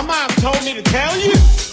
My mom told me to tell you.